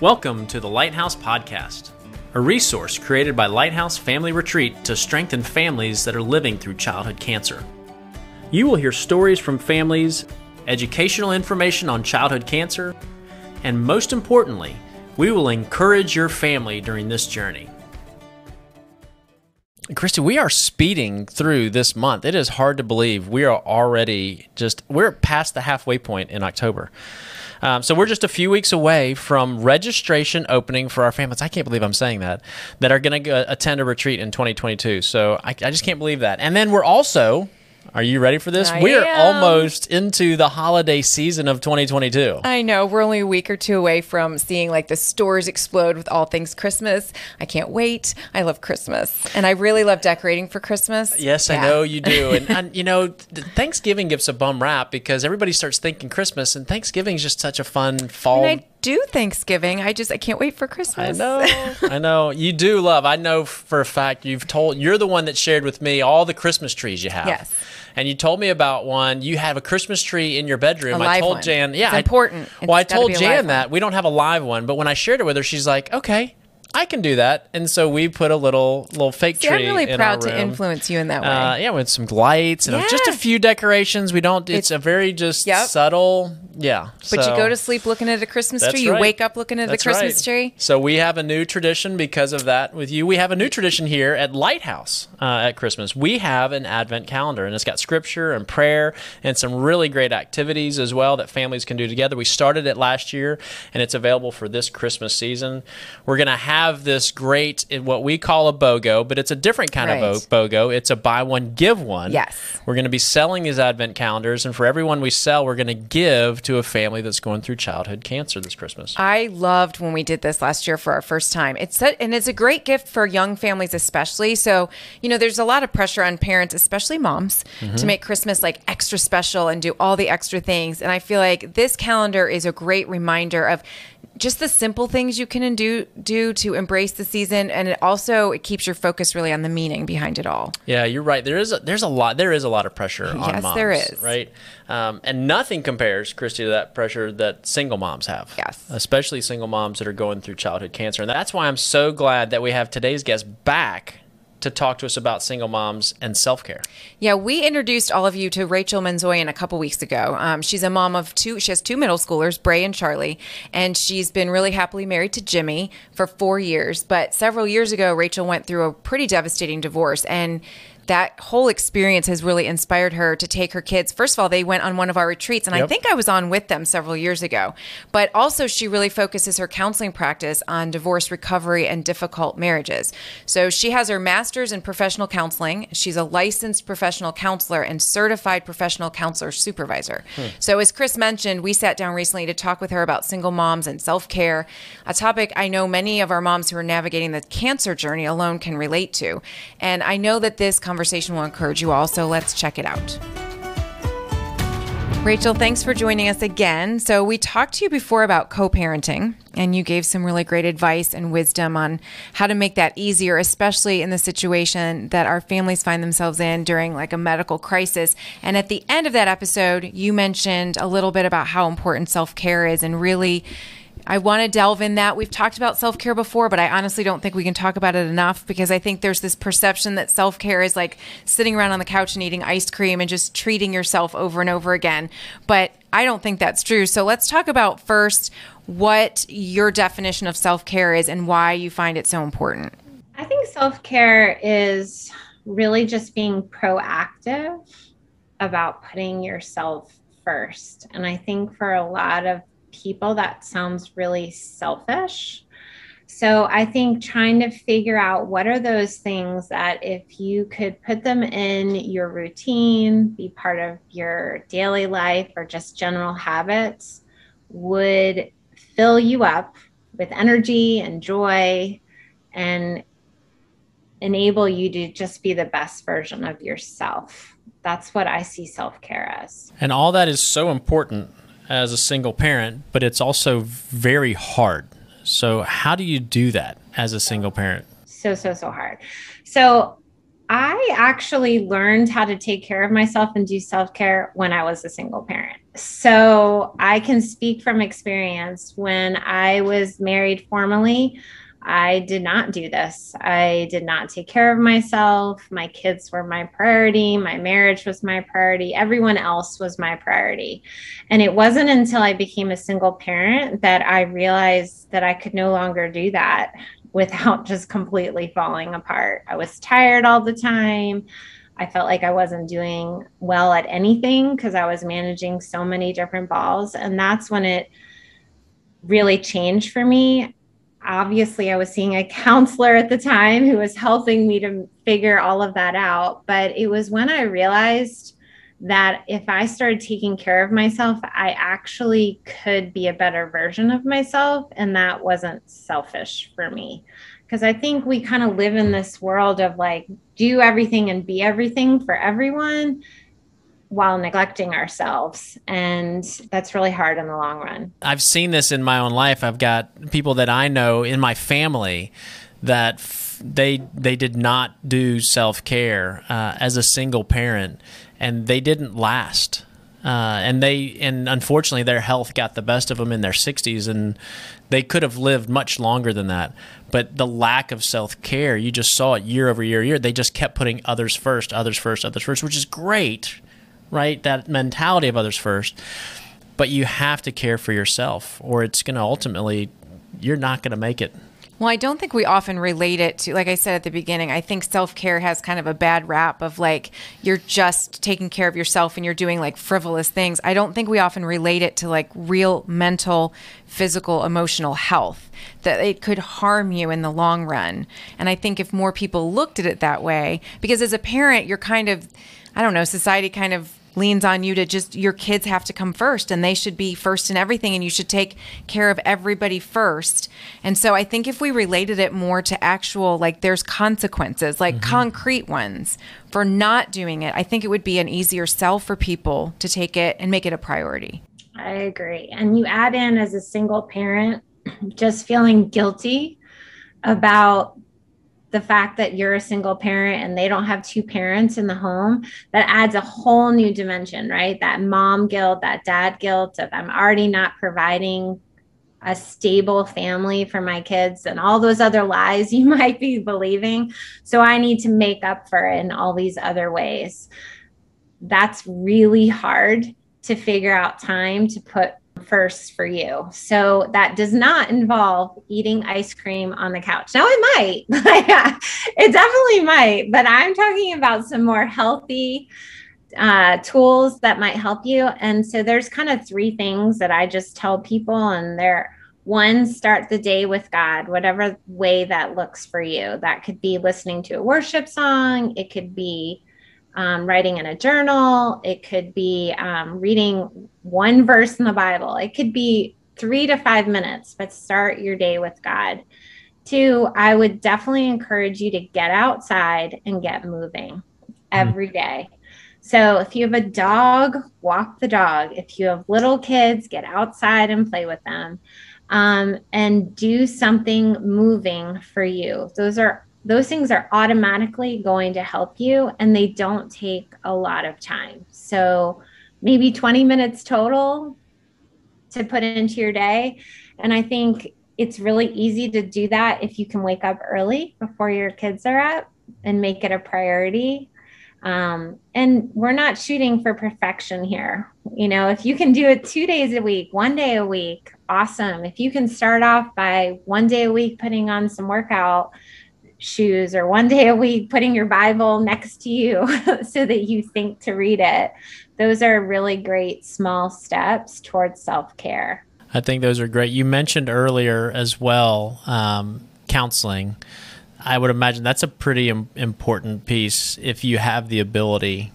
Welcome to the Lighthouse Podcast, a resource created by Lighthouse Family Retreat to strengthen families that are living through childhood cancer. You will hear stories from families, educational information on childhood cancer, and most importantly, we will encourage your family during this journey. Christy, we are speeding through this month. It is hard to believe we are already just, we're past the halfway point in October. Um, so we're just a few weeks away from registration opening for our families. I can't believe I'm saying that. That are going to attend a retreat in 2022. So I, I just can't believe that. And then we're also are you ready for this? I We're am. almost into the holiday season of 2022. I know we're only a week or two away from seeing like the stores explode with all things Christmas. I can't wait. I love Christmas, and I really love decorating for Christmas. Yes, I know you do. And, and you know, Thanksgiving gives a bum rap because everybody starts thinking Christmas, and Thanksgiving is just such a fun fall. And I do Thanksgiving. I just I can't wait for Christmas. I know, I know. You do love. I know for a fact you've told. You're the one that shared with me all the Christmas trees you have. Yes. And you told me about one. You have a Christmas tree in your bedroom. I told one. Jan. Yeah, It's I- important. well, I told be a live Jan that we don't have a live one, but when I shared it with her, she's like, "Okay, I can do that." And so we put a little little fake See, tree. I'm really in proud to influence you in that way. Uh, yeah, with some lights and just a few decorations. We don't. It's, It's- a very just Yep. subtle. Yeah. but so- you go to sleep looking at a Christmas That's tree. You wake up looking at That's a Christmas right. tree. So we have a new tradition because of that with you. We have a new tradition here at Lighthouse uh, at Christmas. We have an Advent calendar, and it's got scripture and prayer and some really great activities as well that families can do together. We started it last year, and it's available for this Christmas season. We're going to have this great, eh, what we call a BOGO, but it's a different kind Right. of bo- BOGO. It's a buy one, give one. Yes. We're going to be selling these Advent calendars, and for everyone we sell, we're going to give to a family that's going through childhood cancer this Christmas. I loved when we did this last year for our first time. It's a, and it's a great gift for young families, especially. So you know, there's a lot of pressure on parents, especially moms, mm-hmm. to make Christmas like extra special and do all the extra things. And I feel like this calendar is a great reminder of just the simple things you can do do to embrace the season, and it also it keeps your focus really on the meaning behind it all. Yeah, you're right. There is a, there's a lot there is a lot of pressure on Yes, moms. there is. right, um, and nothing compares, Christy, to that pressure that single moms have. Yes. especially single moms that are going through childhood cancer, and that's why I'm so glad that we have today's guest back to talk to us about single moms and self care. Yeah, we introduced all of you to Rachel Menzoian a couple weeks ago. Um, she's a mom of two. She has two middle schoolers, Bray and Charlie, and she's been really happily married to Jimmy for four years. But several years ago, Rachel went through a pretty devastating divorce, and that whole experience has really inspired her to take her kids. First of all, they went on one of our retreats, and I think I was on with them several years ago. But also, she really focuses her counseling practice on divorce recovery and difficult marriages. So she has her master's in professional counseling. She's a licensed professional counselor and certified professional counselor supervisor. Hmm. So, as Chris mentioned, we sat down recently to talk with her about single moms and self care, a topic I know many of our moms who are navigating the cancer journey alone can relate to. And I know that this conversation will encourage you all. So, let's check it out. Rachel, thanks for joining us again. So, we talked to you before about co parenting, and you gave some really great advice and wisdom on how to make that easier, especially in the situation that our families find themselves in during like a medical crisis. And at the end of that episode, you mentioned a little bit about how important self care is and really. I want to delve in that. We've talked about self care before, but I honestly don't think we can talk about it enough because I think there's this perception that self care is like sitting around on the couch and eating ice cream and just treating yourself over and over again. But I don't think that's true. So let's talk about first what your definition of self care is and why you find it so important. I think self care is really just being proactive about putting yourself first. And I think for a lot of people, that sounds really selfish. So I think trying to figure out what are those things that if you could put them in your routine, be part of your daily life or just general habits, would fill you up with energy and joy and enable you to just be the best version of yourself. That's what I see self care as. And all that is so important as a single parent, but it's also very hard. So, how do you do that as a single parent? So, so, so hard. So, I actually learned how to take care of myself and do self care when I was a single parent. So I can speak from experience. When I was married formally, I did not do this. I did not take care of myself. My kids were my priority. My marriage was my priority. Everyone else was my priority. And it wasn't until I became a single parent that I realized that I could no longer do that without just completely falling apart. I was tired all the time. I felt like I wasn't doing well at anything because I was managing so many different balls. And that's when it really changed for me. Obviously, I was seeing a counselor at the time who was helping me to figure all of that out. But it was when I realized that if I started taking care of myself, I actually could be a better version of myself. And that wasn't selfish for me. Because I think we kind of live in this world of like, do everything and be everything for everyone while neglecting ourselves. And that's really hard in the long run. I've seen this in my own life. I've got people that I know in my family that f- they they did not do self care uh, as a single parent, and they didn't last. Uh, and they and unfortunately their health got the best of them in their 60s and they could have lived much longer than that but the lack of self-care you just saw it year over year year they just kept putting others first others first others first which is great right that mentality of others first but you have to care for yourself or it's going to ultimately you're not going to make it well, I don't think we often relate it to, like I said at the beginning, I think self care has kind of a bad rap of like you're just taking care of yourself and you're doing like frivolous things. I don't think we often relate it to like real mental, physical, emotional health, that it could harm you in the long run. And I think if more people looked at it that way, because as a parent, you're kind of, I don't know, society kind of leans on you to just your kids have to come first and they should be first in everything and you should take care of everybody first. And so I think if we related it more to actual like there's consequences, like mm-hmm. concrete ones for not doing it, I think it would be an easier sell for people to take it and make it a priority. I agree. And you add in as a single parent just feeling guilty about the fact that you're a single parent and they don't have two parents in the home, that adds a whole new dimension, right? That mom guilt, that dad guilt of I'm already not providing a stable family for my kids and all those other lies you might be believing. So I need to make up for it in all these other ways. That's really hard to figure out time to put first for you. So that does not involve eating ice cream on the couch. Now it might, it definitely might, but I'm talking about some more healthy uh, tools that might help you. And so there's kind of three things that I just tell people, and they're one, start the day with God, whatever way that looks for you. That could be listening to a worship song, it could be um, writing in a journal, it could be um, reading one verse in the Bible, it could be three to five minutes, but start your day with God. Two, I would definitely encourage you to get outside and get moving hmm. every day. So if you have a dog, walk the dog. If you have little kids, get outside and play with them. Um, and do something moving for you. Those are those things are automatically going to help you and they don't take a lot of time. So maybe 20 minutes total to put into your day. And I think it's really easy to do that if you can wake up early before your kids are up and make it a priority. Um, and we're not shooting for perfection here. You know, if you can do it two days a week, one day a week, awesome. If you can start off by one day a week putting on some workout shoes or one day a week putting your Bible next to you so that you think to read it. Those are really great small steps towards self care. I think those are great. You mentioned earlier as well um, counseling. I would imagine that's a pretty Im- important piece if you have the ability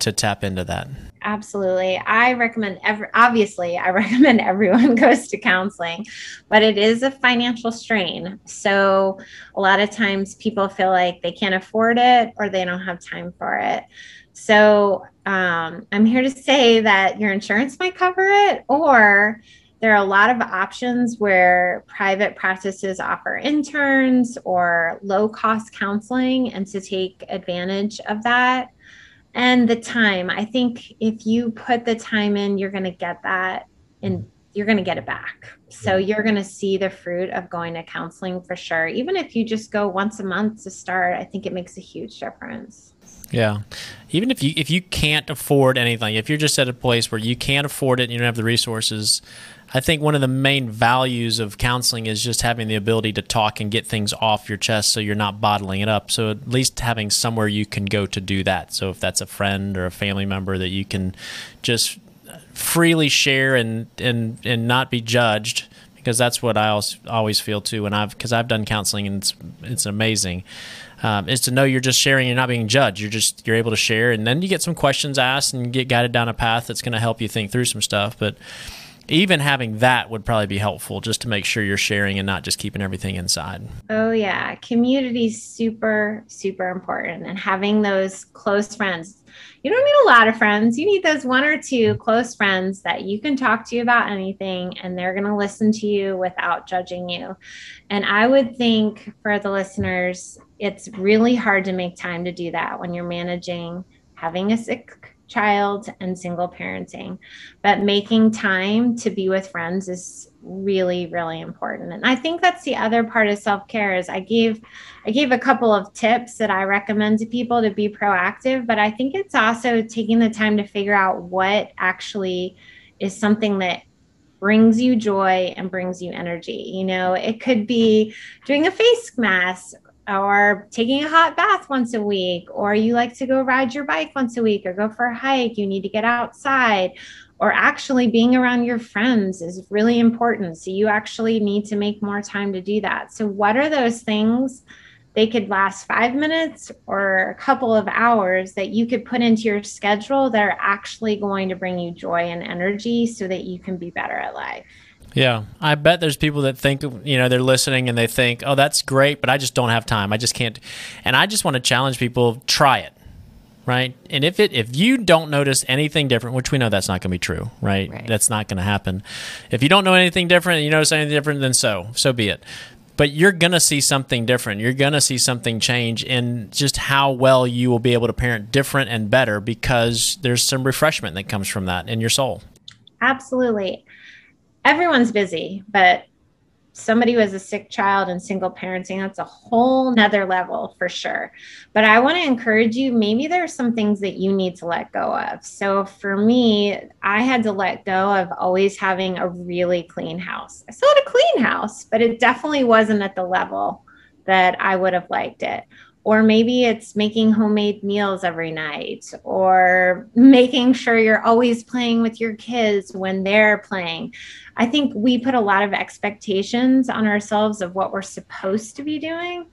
to tap into that absolutely. I recommend every obviously I recommend everyone goes to counseling, but it is a financial strain. So a lot of times people feel like they can't afford it or they don't have time for it. So um, I'm here to say that your insurance might cover it or there are a lot of options where private practices offer interns or low cost counseling and to take advantage of that and the time. I think if you put the time in you're going to get that and you're going to get it back. So you're going to see the fruit of going to counseling for sure. Even if you just go once a month to start i think it makes a huge difference. Yeah. Even if you if you can't afford anything, if you're just at a place where you can't afford it and you don't have the resources, I think one of the main values of counseling is just having the ability to talk and get things off your chest so you're not bottling it up. So at least having somewhere you can go to do that. So if that's a friend or a family member that you can just freely share and and and not be judged because that's what I always feel too. And I've because I've done counseling and it's it's amazing. Um, is to know you're just sharing, you're not being judged. You're just you're able to share, and then you get some questions asked and get guided down a path that's going to help you think through some stuff. But even having that would probably be helpful just to make sure you're sharing and not just keeping everything inside. Oh yeah, community super super important and having those close friends. You don't need a lot of friends. You need those one or two close friends that you can talk to about anything and they're going to listen to you without judging you. And I would think for the listeners, it's really hard to make time to do that when you're managing having a sick child and single parenting. But making time to be with friends is really really important and i think that's the other part of self-care is i gave i gave a couple of tips that i recommend to people to be proactive but i think it's also taking the time to figure out what actually is something that brings you joy and brings you energy you know it could be doing a face mask or taking a hot bath once a week, or you like to go ride your bike once a week, or go for a hike, you need to get outside, or actually being around your friends is really important. So you actually need to make more time to do that. So, what are those things? They could last five minutes or a couple of hours that you could put into your schedule that are actually going to bring you joy and energy so that you can be better at life. Yeah, I bet there's people that think you know they're listening and they think, "Oh, that's great, but I just don't have time. I just can't." And I just want to challenge people: try it, right? And if it if you don't notice anything different, which we know that's not going to be true, right? right? That's not going to happen. If you don't know anything different, and you notice anything different, then so so be it. But you're going to see something different. You're going to see something change in just how well you will be able to parent different and better because there's some refreshment that comes from that in your soul. Absolutely everyone's busy, but somebody who has a sick child and single parenting, that's a whole nother level for sure. But I want to encourage you, maybe there are some things that you need to let go of. So for me, I had to let go of always having a really clean house. I still had a clean house, but it definitely wasn't at the level that I would have liked it or maybe it's making homemade meals every night or making sure you're always playing with your kids when they're playing i think we put a lot of expectations on ourselves of what we're supposed to be doing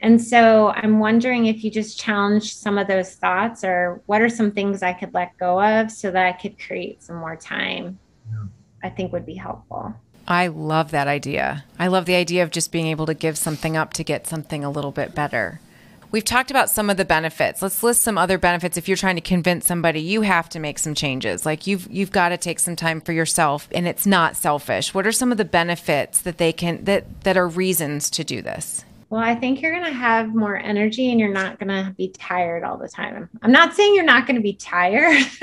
and so i'm wondering if you just challenge some of those thoughts or what are some things i could let go of so that i could create some more time yeah. i think would be helpful I love that idea. I love the idea of just being able to give something up to get something a little bit better. We've talked about some of the benefits. Let's list some other benefits if you're trying to convince somebody you have to make some changes. Like you've you've got to take some time for yourself and it's not selfish. What are some of the benefits that they can that that are reasons to do this? Well, I think you're going to have more energy and you're not going to be tired all the time. I'm not saying you're not going to be tired,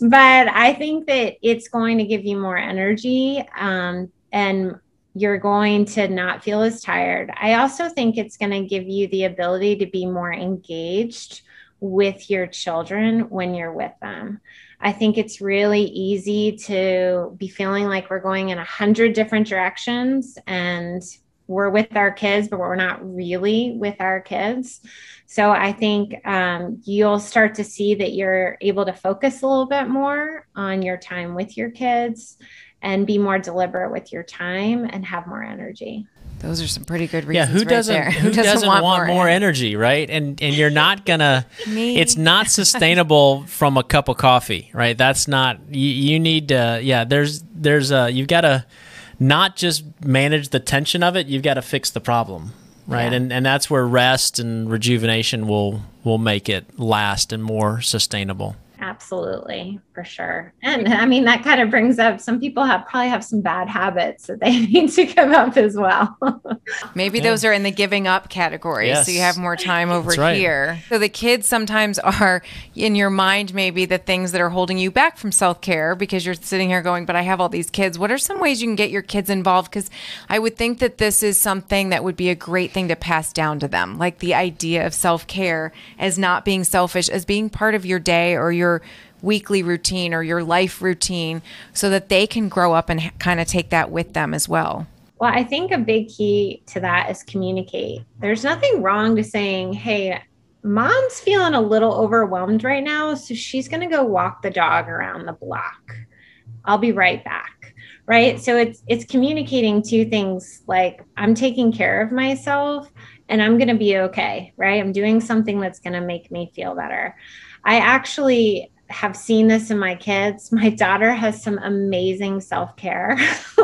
but I think that it's going to give you more energy um, and you're going to not feel as tired. I also think it's going to give you the ability to be more engaged with your children when you're with them. I think it's really easy to be feeling like we're going in a hundred different directions and we're with our kids, but we're not really with our kids. So I think um, you'll start to see that you're able to focus a little bit more on your time with your kids and be more deliberate with your time and have more energy. Those are some pretty good reasons. Yeah, who right doesn't there. who, doesn't, doesn't want, want, more, energy, energy, right? And and you're not gonna. it's not sustainable from a cup of coffee, right? That's not. You, you need to. Yeah, there's there's a you've got to not just manage the tension of it. You've got to fix the problem, right? Yeah. And and that's where rest and rejuvenation will will make it last and more sustainable. Absolutely, for sure. And I mean, that kind of brings up some people have probably have some bad habits that they need to give up as well. Maybe yeah. those are in the giving up category. Yes. So you have more time over right. here. So the kids sometimes are in your mind, maybe the things that are holding you back from self care because you're sitting here going, but I have all these kids. What are some ways you can get your kids involved? Because I would think that this is something that would be a great thing to pass down to them, like the idea of self care as not being selfish, as being part of your day or your weekly routine or your life routine so that they can grow up and kind of take that with them as well? Well, I think a big key to that is communicate. There's nothing wrong to saying, hey, mom's feeling a little overwhelmed right now. So she's going to go walk the dog around the block. I'll be right back. Right. So it's it's communicating two things like I'm taking care of myself and I'm going to be okay. Right. I'm doing something that's going to make me feel better. I actually have seen this in my kids. My daughter has some amazing self care.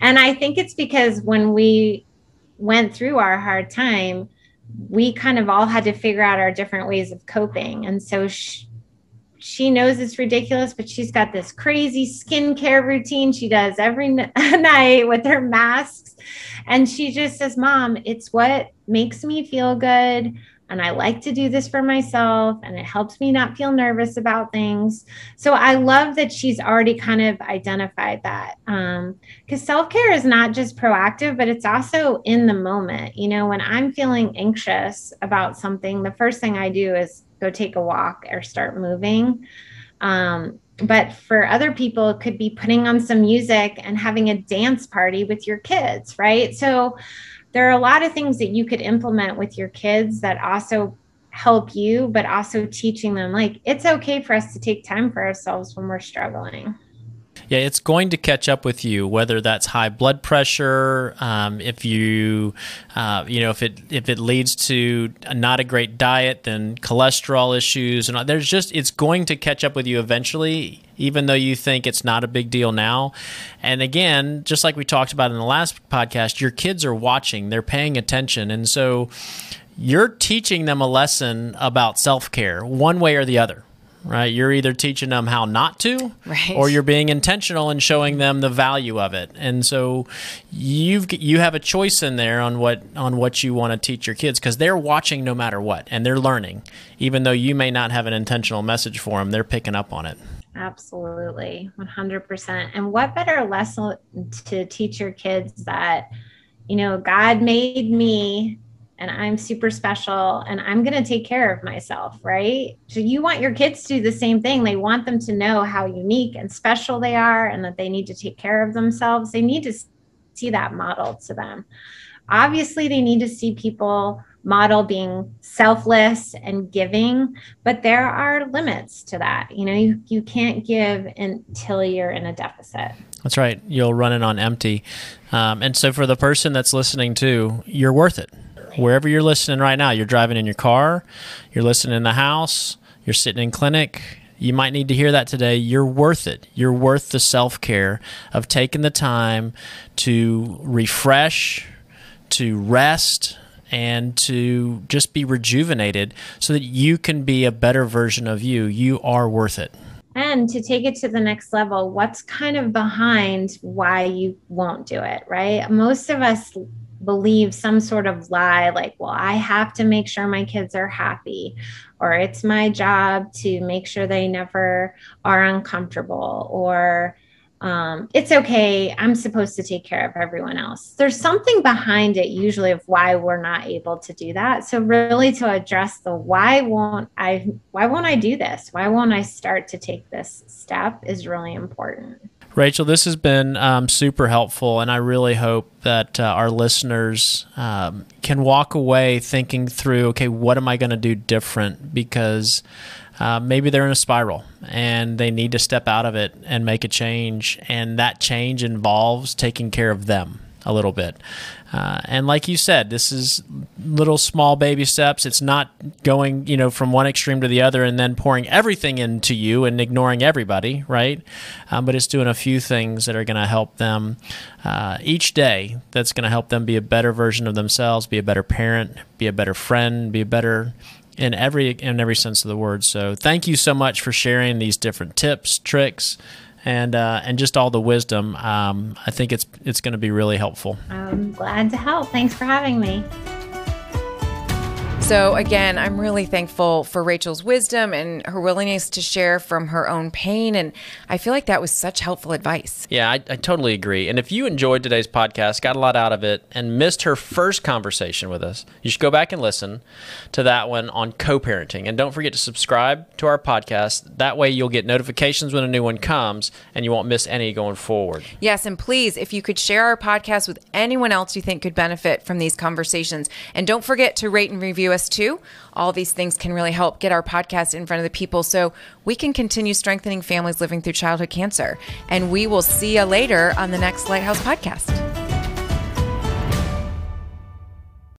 and I think it's because when we went through our hard time, we kind of all had to figure out our different ways of coping. And so she, she knows it's ridiculous, but she's got this crazy skincare routine she does every n- night with her masks. And she just says, Mom, it's what makes me feel good and I like to do this for myself and it helps me not feel nervous about things. So I love that she's already kind of identified that. Um, because self-care is not just proactive, but it's also in the moment. You know, when I'm feeling anxious about something, the first thing I do is go take a walk or start moving. Um, but for other people, it could be putting on some music and having a dance party with your kids, right? So there are a lot of things that you could implement with your kids that also help you, but also teaching them like it's okay for us to take time for ourselves when we're struggling. Yeah, it's going to catch up with you, whether that's high blood pressure, um, if you, uh, you know, if it if it leads to not a great diet, then cholesterol issues, and there's just it's going to catch up with you eventually, even though you think it's not a big deal now. And again, just like we talked about in the last podcast, your kids are watching, they're paying attention, and so you're teaching them a lesson about self care, one way or the other right? You're either teaching them how not to, right. or you're being intentional and showing them the value of it. And so you've you have a choice in there on what on what you want to teach your kids because they're watching no matter what and they're learning, even though you may not have an intentional message for them. They're picking up on it. Absolutely, one hundred percent. And what better lesson to teach your kids that you know God made me and I'm super special and I'm going to take care of myself, right? So you want your kids to do the same thing. They want them to know how unique and special they are and that they need to take care of themselves. They need to see that model to them. Obviously, they need to see people model being selfless and giving, but there are limits to that. You know, you, you can't give until you're in a deficit. That's right. You'll run it on empty. Um, and so for the person that's listening to, you're worth it wherever you're listening right now, you're driving in your car, you're listening in the house, you're sitting in clinic, you might need to hear that today. You're worth it. You're worth the self care of taking the time to refresh, to rest, and to just be rejuvenated so that you can be a better version of you. You are worth it. And to take it to the next level, what's kind of behind why you won't do it, right? Most of us believe some sort of lie like, well, I have to make sure my kids are happy, or it's my job to make sure they never are uncomfortable, or um, it's okay. I'm supposed to take care of everyone else. There's something behind it, usually, of why we're not able to do that. So, really, to address the why won't I? Why won't I do this? Why won't I start to take this step is really important. Rachel, this has been um, super helpful, and I really hope that uh, our listeners um, can walk away thinking through okay, what am I going to do different? Because uh, maybe they're in a spiral and they need to step out of it and make a change, and that change involves taking care of them a little bit. Uh, and like you said, this is little small baby steps. It's not going, you know, from one extreme to the other and then pouring everything into you and ignoring everybody, right? Um, but it's doing a few things that are going to help them uh, each day. That's going to help them be a better version of themselves, be a better parent, be a better friend, be a better in every in every sense of the word. So thank you so much for sharing these different tips, tricks, and uh, and just all the wisdom. Um, I think it's it's going to be really helpful. I'm glad to help. Thanks for having me. So, again, I'm really thankful for Rachel's wisdom and her willingness to share from her own pain. And I feel like that was such helpful advice. Yeah, I, I, totally agree. And if you enjoyed today's podcast, got a lot out of it, and missed her first conversation with us, you should go back and listen to that one on co parenting. And don't forget to subscribe to our podcast. That way, you'll get notifications when a new one comes and you won't miss any going forward. Yes. And please, if you could share our podcast with anyone else you think could benefit from these conversations. And don't forget to rate and review us too. All these things can really help get our podcast in front of the people so we can continue strengthening families living through childhood cancer. And we will see you later on the next Lighthouse podcast.